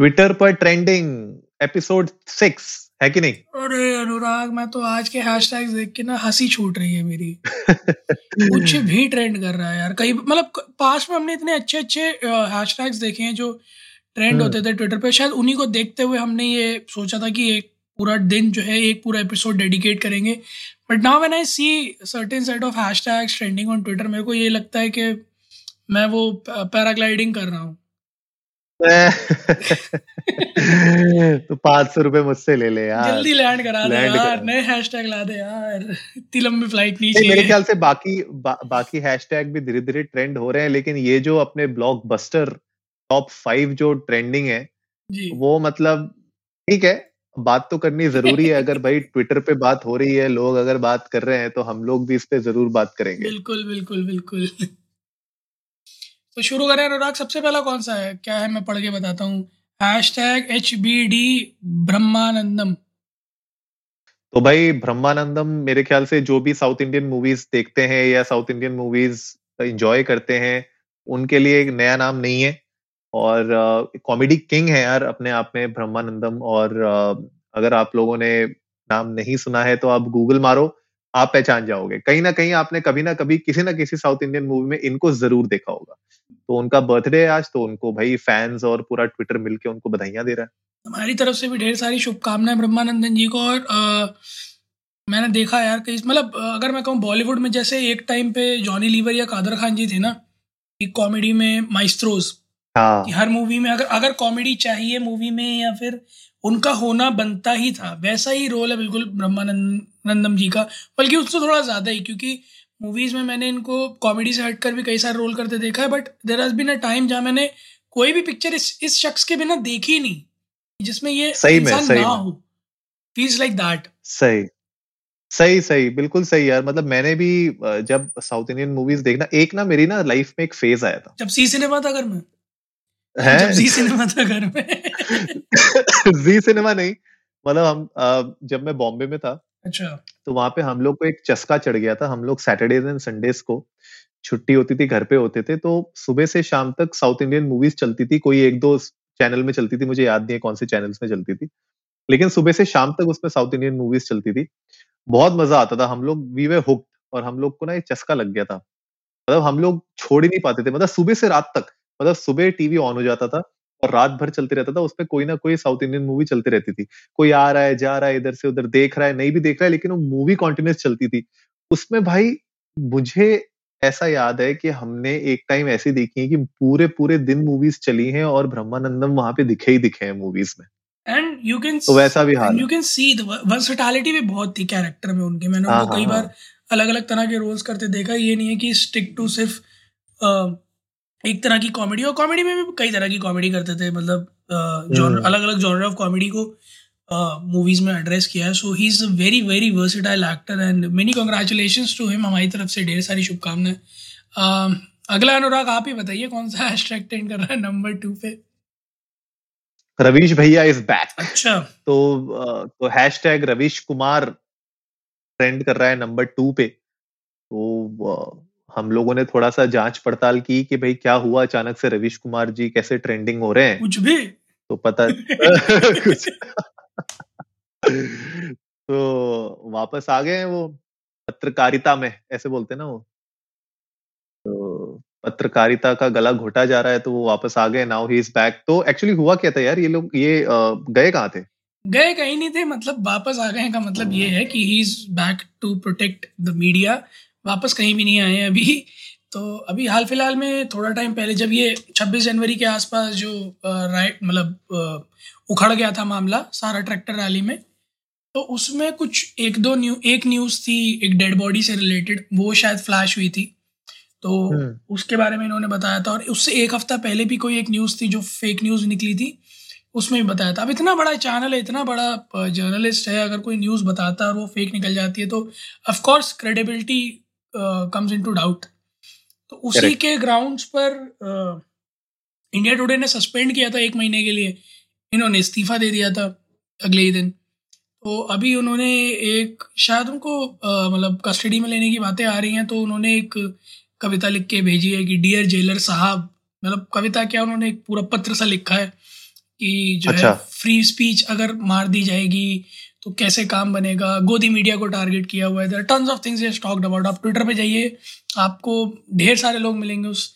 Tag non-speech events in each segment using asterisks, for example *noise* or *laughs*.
Twitter पर trending episode six है कि नहीं? अरे अनुराग मैं तो आज के हैशटैग्स देख के ना हँसी छूट रही है मेरी। कुछ भी ट्रेंड कर रहा है यार कई मतलब पास में हमने इतने अच्छे अच्छे हैशटैग्स देखे हैं जो ट्रेंड हम्म। होते थे ट्विटर पे शायद उन्हीं को देखते हुए हमने ये सोचा था कि एक पूरा दिन जो है एक पूरा एपिसोड डेडिकेट करेंगे। But now when I see certain set of hashtags trending on Twitter मेरे को ये लगता है कि मैं वो पैराग्लाइडिंग कर रहा हूँ। *laughs* तो पाँच सौ रुपए मुझसे ले ले यार। जल्दी लैंड करा दे यार। नए हैशटैग ला दे यार। इतनी लंबी फ़्लाइट नहीं नहीं, मेरे ख्याल से बाकी बा, बाकी हैशटैग भी धीरे धीरे ट्रेंड हो रहे हैं लेकिन ये जो अपने ब्लॉकबस्टर टॉप फाइव जो ट्रेंडिंग है जी। वो मतलब ठीक है बात तो करनी ज़रूरी है। अगर *laughs* भाई ट्विटर पे बात हो रही है लोग अगर बात कर रहे हैं तो हम लोग भी इस पे ज़रूर बात करेंगे। बिल्कुल बिल्कुल बिल्कुल। तो शुरू करें अनुराग सबसे पहला कौन सा है? क्या है? मैं पढ़ के बताता हूँ। Hashtag H B D Brahmanandam. तो भाई ब्रह्मानंदम मेरे ख्याल से जो भी साउथ इंडियन मूवीज़ देखते हैं या साउथ इंडियन मूवीज़ एंजॉय करते हैं उनके लिए एक नया नाम नहीं है। और कॉमेडी किंग है यार अपने आप में ब्रह्मानंदम। और अ, अगर आप लोगों ने नाम नहीं सुना है तो आप गूगल मारो। आप पहचान जाओगे। कहीं ना कहीं आपने कभी ना कभी किसी ना किसी साउथ इंडियन मूवी में इनको ज़रूर देखा होगा। तो उनका बर्थडे आज तो उनको भाई फैंस और पूरा ट्विटर मिलके उनको बधाइयाँ दे रहा है। हमारी तरफ़ से भी ढेर सारी शुभकामनाएँ ब्रह्मानंदन जी को और अ, मैंने देखा यार कई मतलब अगर मैं कहूँ बॉलीवुड में जैसे एक टाइम पे जॉनी लीवर या कादर खान जी थे ना एक कॉमेडी में माइस्ट्रोज हाँ। कि हर मूवी में अगर अगर कॉमेडी चाहिए मूवी में या फिर उनका होना बनता ही था वैसा ही रोल है बिल्कुल ब्रह्मानंदम जी का बल्कि उससे थोड़ा ज़्यादा ही क्योंकि मूवीज़ में मैंने इनको कॉमेडी से हटकर भी कई सारे रोल करते देखा है but there has been a time जहाँ मैंने कोई भी पिक्चर इस इस शख्स के बिना देखी नहीं जिसमें ये सही में, सही ना में। हो। फील्स लाइक दैट सही। सही सही बिल्कुल सही यार मतलब मैंने भी जब साउथ इंडियन मूवीज़ देखना एक ना मेरी ना लाइफ में एक फ़ेज़ आया था। जब सी सिनेमा था अगर में? है? जी सिनेमा था घर में। *laughs* जी सिनेमा नहीं मतलब हम जब मैं बॉम्बे में था अच्छा। तो वहाँ पे हम लोग को एक चस्का चढ़ गया था हम लोग सैटरडेज एंड संडेज को छुट्टी होती थी घर पे होते थे तो सुबह से शाम तक साउथ इंडियन मूवीज़ चलती थी कोई एक दो चैनल में चलती थी मुझे याद नहीं है कौन से चैनल्स में चलती थी लेकिन सुबह से शाम तक उसमें साउथ इंडियन मूवीज़ चलती थी बहुत मज़ा आता था हम लोग वी वे हुक्ड और हम लोग को ना ये चस्का लग गया था मतलब हम लोग छोड़ ही नहीं पाते थे मतलब सुबह से रात तक मतलब सुबह टीवी ऑन हो जाता था और रात भर चलते रहता था उसमें कोई ना कोई साउथ इंडियन मूवी चलती रहती थी। कोई आ रहा है जा रहा है इधर से उधर देख रहा है नहीं भी देख रहा है लेकिन वो मूवी कॉन्टिन्यूस चलती थी। उसमें भाई मुझे ऐसा याद है कि हमने एक टाइम ऐसी देखी है कि पूरे पूरे दिन मूवीज़ चली हैं और ब्रह्मानंदम वहाँ पे दिखे ही दिखे हैं मूवीज़ में। एंड यू कैन तो वैसा भी हाल यू कैन सी वर्सटैलिटी भी बहुत थी कैरेक्टर में उनके। मैंने हाँ, उनको कई हाँ, बार अलग अलग तरह के रोल्स करते देखा। ये नहीं है कि स्टिक टू सिर्फ़ एक तरह की कॉमेडी और कॉमेडी में भी कई तरह की कॉमेडी करते थे मतलब। अलग अलग जॉनर ऑफ़ कॉमेडी को मूवीज़ में एड्रेस किया है। So he is a very very versatile actor and many congratulation to him हमारी तरफ़ से ढेर सारी शुभकामनाएँ। अगला अनुराग आप ही बताइए कौन सा हैशटैग ट्रेंड कर रहा है नंबर टू पे? रवीश भैया इज़ बैक अच्छा। तो तो हैशटैग रवीश कुमार ट्रेंड कर रहा है नंबर टू पे। तो हम लोगों ने थोड़ा सा जाँच पड़ताल की कि भाई क्या हुआ? अचानक से रवीश कुमार जी कैसे ट्रेंडिंग हो रहे हैं? कुछ भी। तो पता *laughs* कुछ *laughs* तो वापस आ गए हैं वो पत्रकारिता में ऐसे बोलते ना वो। तो पत्रकारिता का गला घोटा जा रहा है तो वो वापस आ गए नाउ ही इज़ बैक तो एक्चुअली हुआ क्या था यार? ये लोग ये गए कहाँ थे? गए कहीं नहीं थे मतलब वापस आ गए का मतलब ये है कि he is back to protect the media वापस कहीं भी नहीं आए हैं अभी। तो अभी हाल फ़िलहाल में थोड़ा टाइम पहले जब ये 26 जनवरी के आसपास जो राइट मतलब उखड़ गया था मामला सारा ट्रैक्टर रैली में तो उसमें कुछ एक दो न्यू एक न्यूज़ थी एक डेड बॉडी से रिलेटेड वो शायद फ्लैश हुई थी। तो हम्म। उसके बारे में इन्होंने बताया था और उससे एक हफ़्ता पहले भी कोई एक न्यूज़ थी जो फेक न्यूज़ निकली थी उसमें भी बताया था। अब इतना बड़ा चैनल है इतना बड़ा जर्नलिस्ट है अगर कोई न्यूज़ बताता है और वो फेक निकल जाती है तो of course credibility comes into doubt तो उसी Correct. के ग्राउंड्स पर इंडिया टुडे ने सस्पेंड किया था एक महीने के लिए इन्होंने इस्तीफा दे दिया था अगले ही दिन तो अभी उन्होंने एक शायद उनको मतलब कस्टडी में लेने की बातें आ रही हैं तो उन्होंने एक कविता लिख के भेजी है कि डियर जेलर साहब मतलब कविता क्या उन्होंने एक पूरा पत्र सा लिखा है कि जो अच्छा। है फ्री स्पीच अगर मार दी जाएगी तो कैसे काम बनेगा? गोदी मीडिया को टारगेट किया हुआ है tons of things talked about आप ट्विटर पे जाइए आपको ढेर सारे लोग मिलेंगे उस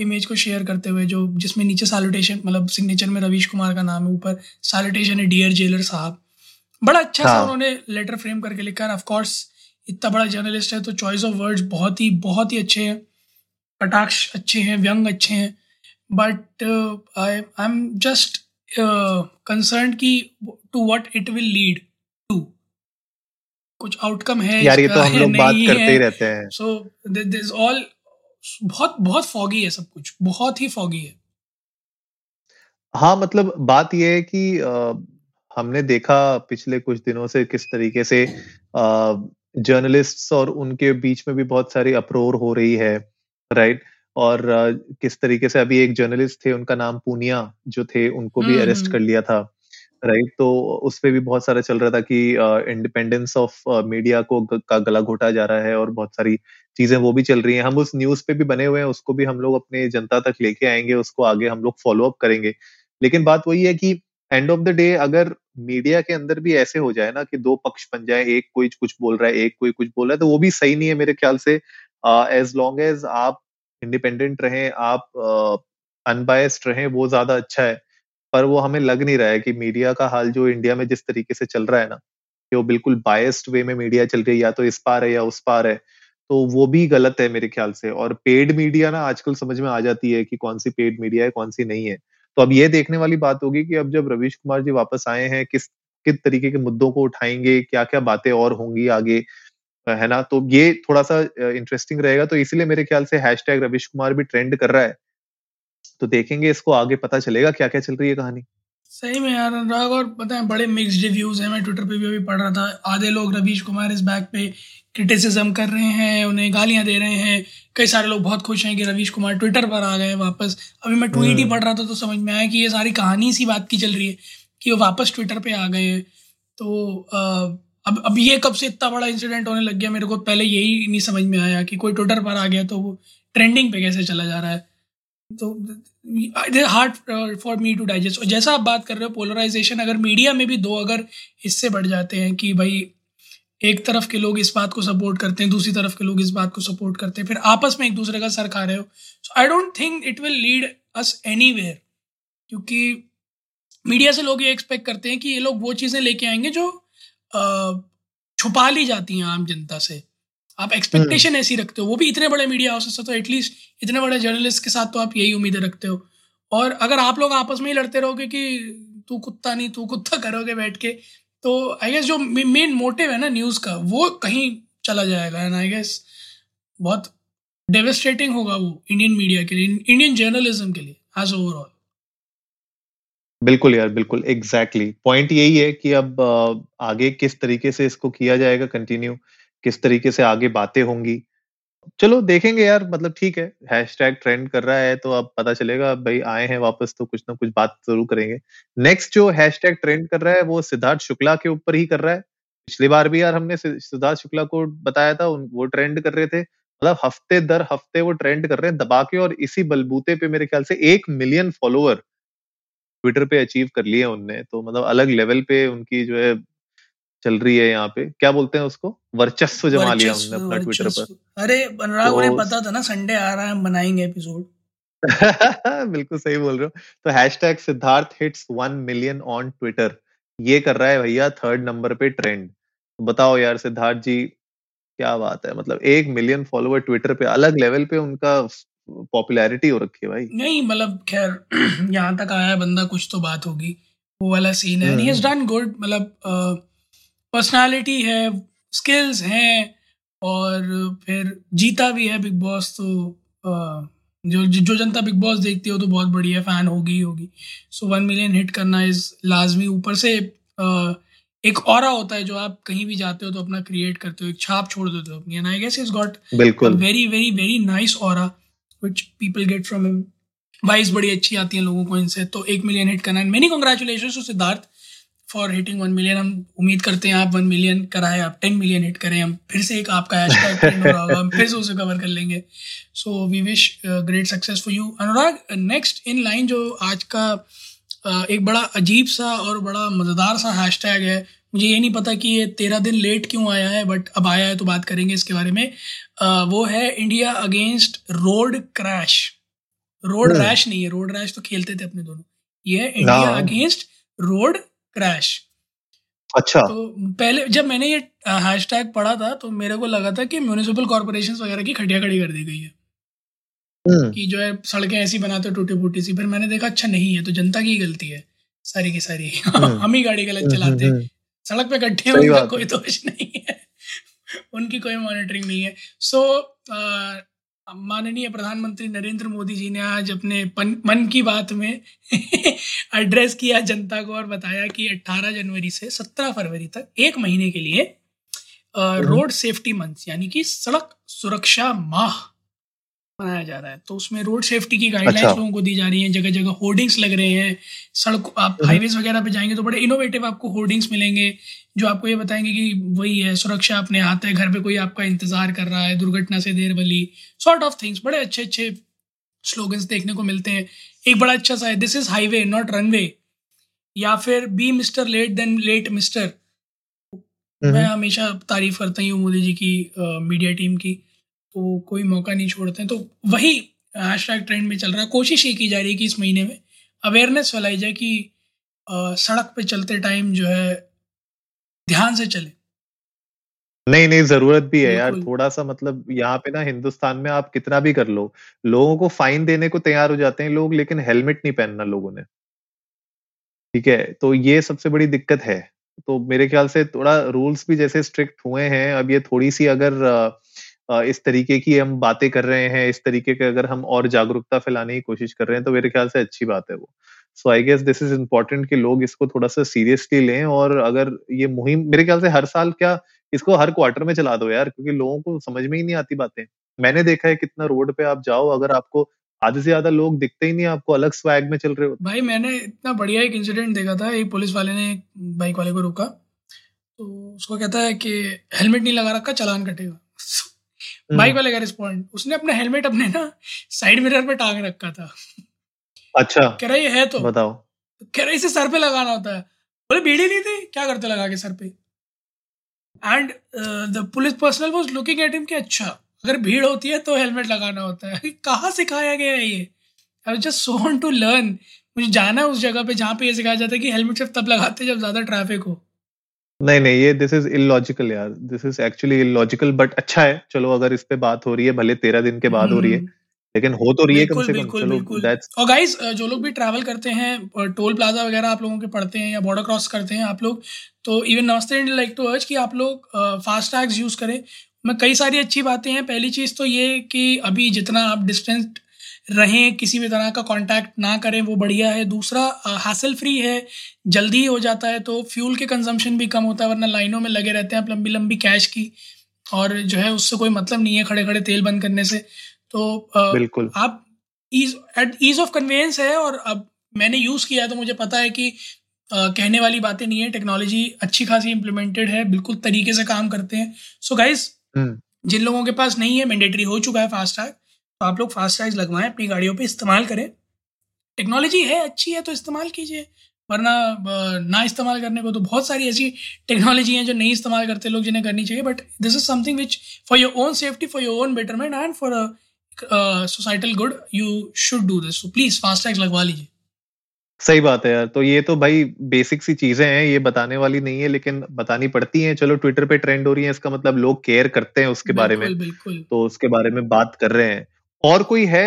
इमेज को शेयर करते हुए जो जिसमें नीचे सैल्यूटेशन मतलब सिग्नेचर में रवीश कुमार का नाम है ऊपर सैल्यूटेशन है डियर जेलर साहब। बड़ा अच्छा हाँ. सा उन्होंने लेटर फ्रेम करके लिखा है। ऑफकोर्स इतना बड़ा जर्नलिस्ट है तो चॉइस ऑफ़ वर्ड्स बहुत ही बहुत ही अच्छे हैं। कटाक्ष अच्छे हैं व्यंग अच्छे हैं। But I I am just concern कि to what it will lead कुछ आउटकम है यार ये तो हम लोग *laughs* बात करते ही रहते हैं। सो दिस ऑल बहुत बहुत फॉगी है सब कुछ। बहुत ही फॉगी है। हाँ मतलब बात ये है कि आ, हमने देखा पिछले कुछ दिनों से किस तरीके से जर्नलिस्ट्स और उनके बीच में भी बहुत सारी अप्रोर हो रही है राइट और आ, किस तरीके से अभी एक जर्नलिस्ट थे उनका नाम पूनिया जो थे उनको भी अरेस्ट हम्म, कर हम्म। लिया था। राइट तो उस पर भी बहुत सारा चल रहा था कि इंडिपेंडेंस ऑफ़ मीडिया को का गला घोटा जा रहा है और बहुत सारी चीज़ें वो भी चल रही हैं। हम उस न्यूज़ पे भी बने हुए हैं, उसको भी हम लोग अपने जनता तक लेके आएँगे, उसको आगे हम लोग फॉलो अप करेंगे। लेकिन बात वही है कि एंड ऑफ़ द डे अगर मीडिया के अंदर भी ऐसे हो जाए ना कि दो पक्ष बन जाए, एक कोई कुछ बोल रहा है, एक कोई कुछ बोल रहा है तो वो भी सही नहीं है मेरे ख्याल से। एज लॉन्ग एज आप इंडिपेंडेंट रहें, आप अनबायस्ड रहें, वो ज़्यादा अच्छा है। पर वो हमें लग नहीं रहा है कि मीडिया का हाल जो इंडिया में जिस तरीके से चल रहा है ना, कि वो बिल्कुल बायस्ड वे में मीडिया चल रही है या तो इस पार है या उस पार है तो वो भी गलत है मेरे ख्याल से। और पेड मीडिया ना आजकल समझ में आ जाती है कि कौन सी पेड मीडिया है, कौन सी नहीं है। तो अब ये देखने वाली बात होगी कि अब जब रवीश कुमार जी वापस आए हैं, किस किस तरीके के मुद्दों को उठाएँगे क्या क्या बातें और होंगी आगे, है ना? तो ये थोड़ा सा इंटरेस्टिंग रहेगा। तो इसीलिए मेरे ख्याल से हैश रवीश कुमार भी ट्रेंड कर रहा है। तो देखेंगे इसको आगे पता चलेगा क्या क्या चल रही है कहानी। सही में यार अनुराग और पता है बड़े मिक्स्ड रिव्यूज़ हैं। मैं ट्विटर पे भी अभी पढ़ रहा था। आधे लोग रवीश कुमार इस बैक पे क्रिटिसिज्म कर रहे हैं उन्हें गालियाँ दे रहे हैं। कई सारे लोग बहुत खुश हैं कि रवीश कुमार ट्विटर पर आ गए वापस। अभी मैं ट्वीट ही हम्म। पढ़ रहा था तो समझ में आया कि ये सारी कहानी सी बात की चल रही है कि वो वापस ट्विटर पे आ गए हैं। तो अब अब ये कब से इतना बड़ा इंसिडेंट होने लग गया मेरे को पहले यही नहीं समझ में आया कि कोई ट्विटर पर आ गया तो वो ट्रेंडिंग पे कैसे चला जा रहा है। तो hard for me to digest और जैसा आप बात कर रहे हो पोलराइजेशन अगर मीडिया में भी दो अगर इससे बढ़ जाते हैं कि भाई एक तरफ़ के लोग इस बात को सपोर्ट करते हैं, दूसरी तरफ़ के लोग इस बात को सपोर्ट करते हैं, फिर आपस में एक दूसरे का सर खा रहे हो। So I don't think it will lead us any क्योंकि मीडिया से लोग ये एक्सपेक्ट करते हैं कि ये लोग वो चीज़ें लेके आएँगे जो छुपा ली जाती हैं आम जनता से। आप एक्सपेक्टेशन हम्म। ऐसी रखते हो। वो भी इतने बड़े मीडिया हाउसेस से तो एटलीस्ट इतने बड़े जर्नलिस्ट के साथ तो आप यही उम्मीदें रखते हो। और अगर आप लोग आपस में ही लड़ते रहोगे कि तू कुत्ता नहीं तू कुत्ता करोगे बैठ के तो आई गेस जो मेन मोटिव है ना न्यूज़ का वो कहीं चला जाएगा। एंड आई गेस बहुत डेवेस्टेटिंग होगा वो इंडियन मीडिया के लिए इंडियन जर्नलिज्म के लिए एज ओवरऑल बिल्कुल यार बिल्कुल एग्जैक्टली exactly. पॉइंट यही है कि अब आगे किस तरीके से इसको किया जाएगा कंटिन्यू किस तरीके से आगे बातें होंगी। चलो, देखेंगे यार मतलब ठीक है हैशटैग ट्रेंड कर रहा है तो अब पता चलेगा भाई आए हैं वापस तो कुछ ना कुछ बात ज़रूर करेंगे। नेक्स्ट जो हैशटैग ट्रेंड कर रहा है वो सिद्धार्थ शुक्ला के ऊपर ही कर रहा है। पिछली बार भी यार हमने सिद्धार्थ शुक्ला को बताया था वो ट्रेंड कर रहे थे। मतलब हफ़्ते दर हफ़्ते वो ट्रेंड कर रहे हैं, दबा के और इसी बलबूते पे मेरे ख्याल से एक मिलियन फॉलोअर ट्विटर पे अचीव कर लिए उनने। तो मतलब अलग लेवल पे उनकी जो है चल रही है यहाँ पे। क्या बोलते हैं उसको? वर्चस्व जमा लिया उन्होंने अपना ट्विटर पर। अरे अनुराग तो, उन्हें पता था ना संडे आ रहा है हम बनाएँगे एपिसोड *laughs* बिल्कुल सही बोल रहे हो। तो hashtag Siddharth hits one million on Twitter ये कर रहा है भैया थर्ड नंबर पे ट्रेंड तो बताओ यार सिद्धार्थ जी क्या बात है? मतलब एक मिलियन फॉलोअर ट्विटर पे अलग लेवल पे उनका पॉपुलैरिटी हो रखी है भाई। नहीं मतलब खैर *clears throat* यहाँ तक आया बंदा कुछ तो बात होगी। वो वाला सीन है। ही डन गुड मतलब पर्सनालिटी है स्किल्स हैं और फिर जीता भी है बिग बॉस तो जो जो जनता बिग बॉस देखती हो तो बहुत बढ़िया फ़ैन होगी ही होगी। सो वन मिलियन हिट करना इज़ लाजमी ऊपर से एक और होता है जो आप कहीं भी जाते हो तो अपना क्रिएट करते हो एक छाप छोड़ देते हो अपनी। And I guess is got very very very nice और which people get from him vibes बड़ी अच्छी आती है लोगों को इनसे। तो एक मिलियन हिट करना। Many congratulation to Siddharth for hitting one million हम उम्मीद करते हैं आप वन मिलियन कराए आप टेन मिलियन हिट करें हम फिर से एक आपका हैशटैग ट्रेंड *laughs* हो रहा होगा हम फिर से उसे कवर कर लेंगे। So we wish great success for you Anurag next in line जो आज का uh, एक बड़ा अजीब सा और बड़ा मज़ेदार सा हैशटैग है मुझे ये नहीं पता कि ये तेरह दिन लेट क्यों आया है बट अब आया है तो बात करेंगे इसके बारे में। Uh, वो है India against road crash road rash नहीं है रोड रैश तो खेलते थे अपने दोनों। ये है इंडिया अगेंस्ट रोड क्रैश। अच्छा। तो पहले जब मैंने ये हैशटैग पढ़ा था तो मेरे को लगा था कि म्यूनिसिपल कॉर्पोरेशन वगैरह की खटिया खड़ी कर दी गई है। हम्म। कि जो है सड़कें ऐसी बनाते टूटी फूटी सी फिर मैंने देखा अच्छा नहीं है तो जनता की गलती है सारी की सारी। *laughs* हम्म। हम ही गाड़ी गलत हम्म, चलाते सड़क पे गड्ढे उनका कोई दोष नहीं है। *laughs* उनकी कोई मॉनिटरिंग नहीं है। सो माननीय प्रधानमंत्री नरेंद्र मोदी जी ने आज अपने पन, मन की बात में *laughs* एड्रेस किया जनता को और बताया कि 18 जनवरी से 17 फरवरी तक एक महीने के लिए रोड सेफ्टी मंथ यानी कि सड़क सुरक्षा माह। मनाया जा रहा है। तो उसमें रोड सेफ्टी की गाइडलाइंस अच्छा। लोगों को दी जा रही हैं जगह जगह होर्डिंग्स लग रहे हैं। सड़क आप हाईवेज हम्म। वगैरह पे जाएँगे तो बड़े इनोवेटिव आपको होर्डिंग्स मिलेंगे जो आपको ये बताएँगे कि वही है सुरक्षा अपने हाथ है घर पे कोई आपका इंतज़ार कर रहा है दुर्घटना से देर बली सॉर्ट ऑफ़ थिंग्स बड़े अच्छे अच्छे स्लोगन्स देखने को मिलते हैं। एक बड़ा अच्छा सा है this is highway not runway या फिर be mister late than late mister मैं हमेशा तारीफ़ करता ही हूँ मोदी जी की मीडिया टीम की। तो कोई मौका नहीं छोड़ते हैं तो वही हैश ट्रेंड में चल रहा है। कोशिश ये की जा रही है कि इस महीने में अवेयरनेस फैलाई जाए कि सड़क पे चलते टाइम जो है ध्यान से चले। नहीं नहीं ज़रूरत भी है यार। थोड़ा सा मतलब यहाँ पे ना हिंदुस्तान में आप कितना भी कर लो लोगों को फाइन देने को तैयार हो जाते हैं लोग लेकिन हेलमेट नहीं पहनना लोगों ने। ठीक है? तो ये सबसे बड़ी दिक्कत है। तो मेरे ख्याल से थोड़ा रूल्स भी जैसे स्ट्रिक्ट हुए हैं अब ये थोड़ी सी अगर इस तरीके की हम बातें कर रहे हैं, इस तरीके के अगर हम और जागरूकता फैलाने की कोशिश कर रहे हैं तो मेरे ख्याल से अच्छी बात है वो। So I guess this is important कि लोग इसको थोड़ा सा सीरियसली लें और अगर ये मुहिम, मेरे ख्याल से हर साल क्या इसको हर क्वार्टर में चला दो यार, क्योंकि लोगों को समझ में ही नहीं आती बातें। मैंने देखा है कितना रोड पे आप जाओ, अगर आपको आधे से ज़्यादा लोग दिखते ही नहीं आपको अलग स्वैग में चल रहे हो। भाई, मैंने इतना बढ़िया एक इंसिडेंट देखा था, एक पुलिस वाले ने बाइक वाले को रोका। तो उसको कहता है कि, हेलमेट नहीं लगा रखा, चलान कटेगा। *laughs* बाइक वाले का रिस्पॉन्ड उसने अपना हेलमेट अपने ना साइड मिरर पे टांग रखा था। अच्छा। कह रहा ये है तो। बताओ। कह रहा इसे सर पे लगाना होता है। बोले ही नहीं थी? क्या करते लगा के सर पे? And the police personnel was looking at him कि अच्छा अगर भीड़ होती है तो हेलमेट लगाना होता है। *laughs* कहाँ सिखाया गया है ये? I just so want to learn मुझे जाना है उस जगह पे जहाँ पे ये सिखाया जाता है कि हेलमेट सिर्फ़ तब लगाते हैं जब ज़्यादा ट्रैफ़िक हो। नहीं नहीं ये दिस इज़ इलॉजिकल यार this is actually illogical but अच्छा है। चलो अगर इस पे बात हो रही है भले तेरह दिन के बाद हो रही है हम्म। लेकिन हो तो रही है कम से कम चलो दैट्स और गाइस जो लोग भी ट्रैवल करते हैं टोल प्लाजा वगैरह आप लोगों के पढ़ते हैं या बॉर्डर क्रॉस करते हैं आप लोग तो इवन नमस्ते इंडिया लाइक टू अर्ज़ कि आप लोग फास्ट टैग्स यूज़ करें। मैं कई सारी अच्छी बातें हैं। पहली चीज़ तो ये कि अभी जितना आप डिस्टेंस रहें किसी भी तरह का कांटेक्ट ना करें वो बढ़िया है। दूसरा हासिल फ्री है जल्दी हो जाता है तो फ्यूल के कंजम्पशन भी कम होता है वरना लाइनों में लगे रहते हैं आप लंबी लंबी कैश की और जो है उससे कोई मतलब नहीं है खड़े खड़े तेल बंद करने से। तो बिल्कुल। आप ease at ease of convenience है और अब मैंने यूज़ किया है तो मुझे पता है कि Uh, कहने वाली बातें नहीं है टेक्नोलॉजी अच्छी खासी इम्प्लीमेंटेड है बिल्कुल तरीके से काम करते हैं। सो so गाइज़ हम्म। जिन लोगों के पास नहीं है मैंडेटरी हो चुका है फास्टैग तो आप लोग फास्ट चार्ज लगवाएँ अपनी गाड़ियों पे इस्तेमाल करें। टेक्नोलॉजी है अच्छी है तो इस्तेमाल कीजिए वरना ना इस्तेमाल करने को तो बहुत सारी ऐसी टेक्नोलॉजी हैं जो नहीं इस्तेमाल करते लोग जिन्हें करनी चाहिए but this is something which for your own safety for your own betterment and for societal good you should do this so please FASTag लगवा लीजिए। सही बात है यार तो ये तो भाई बेसिक सी चीज़ें हैं ये बताने वाली नहीं है लेकिन बतानी पड़ती हैं। चलो ट्विटर पे ट्रेंड हो रही है इसका मतलब लोग केयर करते हैं उसके बारे में। बिल्कुल। तो उसके बारे में बात कर रहे हैं। और कोई है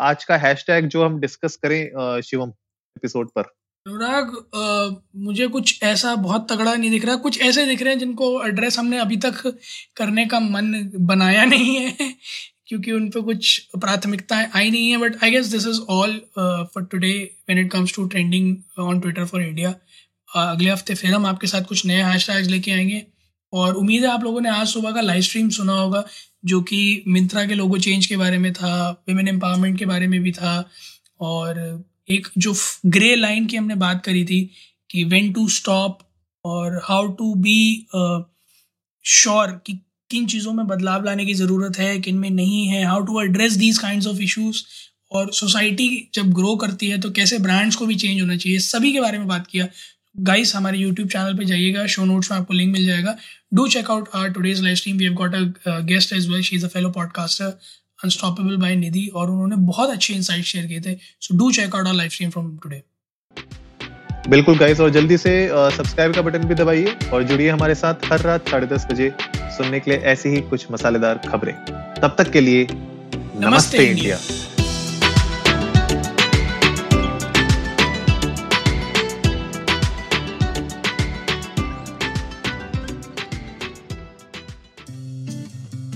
आज का हैशटैग जो हम डिस्कस करें शिवम एपिसोड पर? अनुराग मुझे कुछ ऐसा बहुत तगड़ा नहीं दिख रहा। कुछ ऐसे दिख रहे हैं जिनको एड्रेस हमने अभी तक करने का मन बनाया नहीं है, *laughs* क्योंकि उन पर कुछ प्राथमिकताएँ आई नहीं है। But I guess this is all for today when it comes to trending on Twitter for India अगले हफ़्ते फिर हम आपके साथ कुछ नए हैश लेके आएँगे। और उम्मीद है आप लोगों ने आज सुबह का लाइव स्ट्रीम सुना होगा। जो कि मिंत्रा के लोगो चेंज के बारे में था वेमेन एम्पावरमेंट के बारे में भी था, और एक जो ग्रे लाइन की हमने बात करी थी कि वेन टू स्टॉप और हाउ टू बी श्योर कि किन चीज़ों में बदलाव लाने की ज़रूरत है, किन में नहीं है how to address these kind of issues और सोसाइटी जब ग्रो करती है तो कैसे ब्रांड्स को भी चेंज होना चाहिए, सभी के बारे में बात किया गाइस हमारे यूट्यूब चैनल पे जाइएगा शो नोट्स में आपको लिंक मिल जाएगा। Do check out our today's live stream we have got a guest as well she is a fellow podcaster unstoppable by Nidhi और उन्होंने बहुत अच्छे इंसाइट शेयर किए थे। So do check out our live stream from today बिल्कुल guys और जल्दी से सब्सक्राइब का बटन भी दबाइए और जुड़िए हमारे साथ हर रात साढ़े दस बजे सुनने के लिए ऐसी ही कुछ मसालेदार खबरें। तब तक के लिए नमस्ते, नमस्ते इंडिया, इंडिया।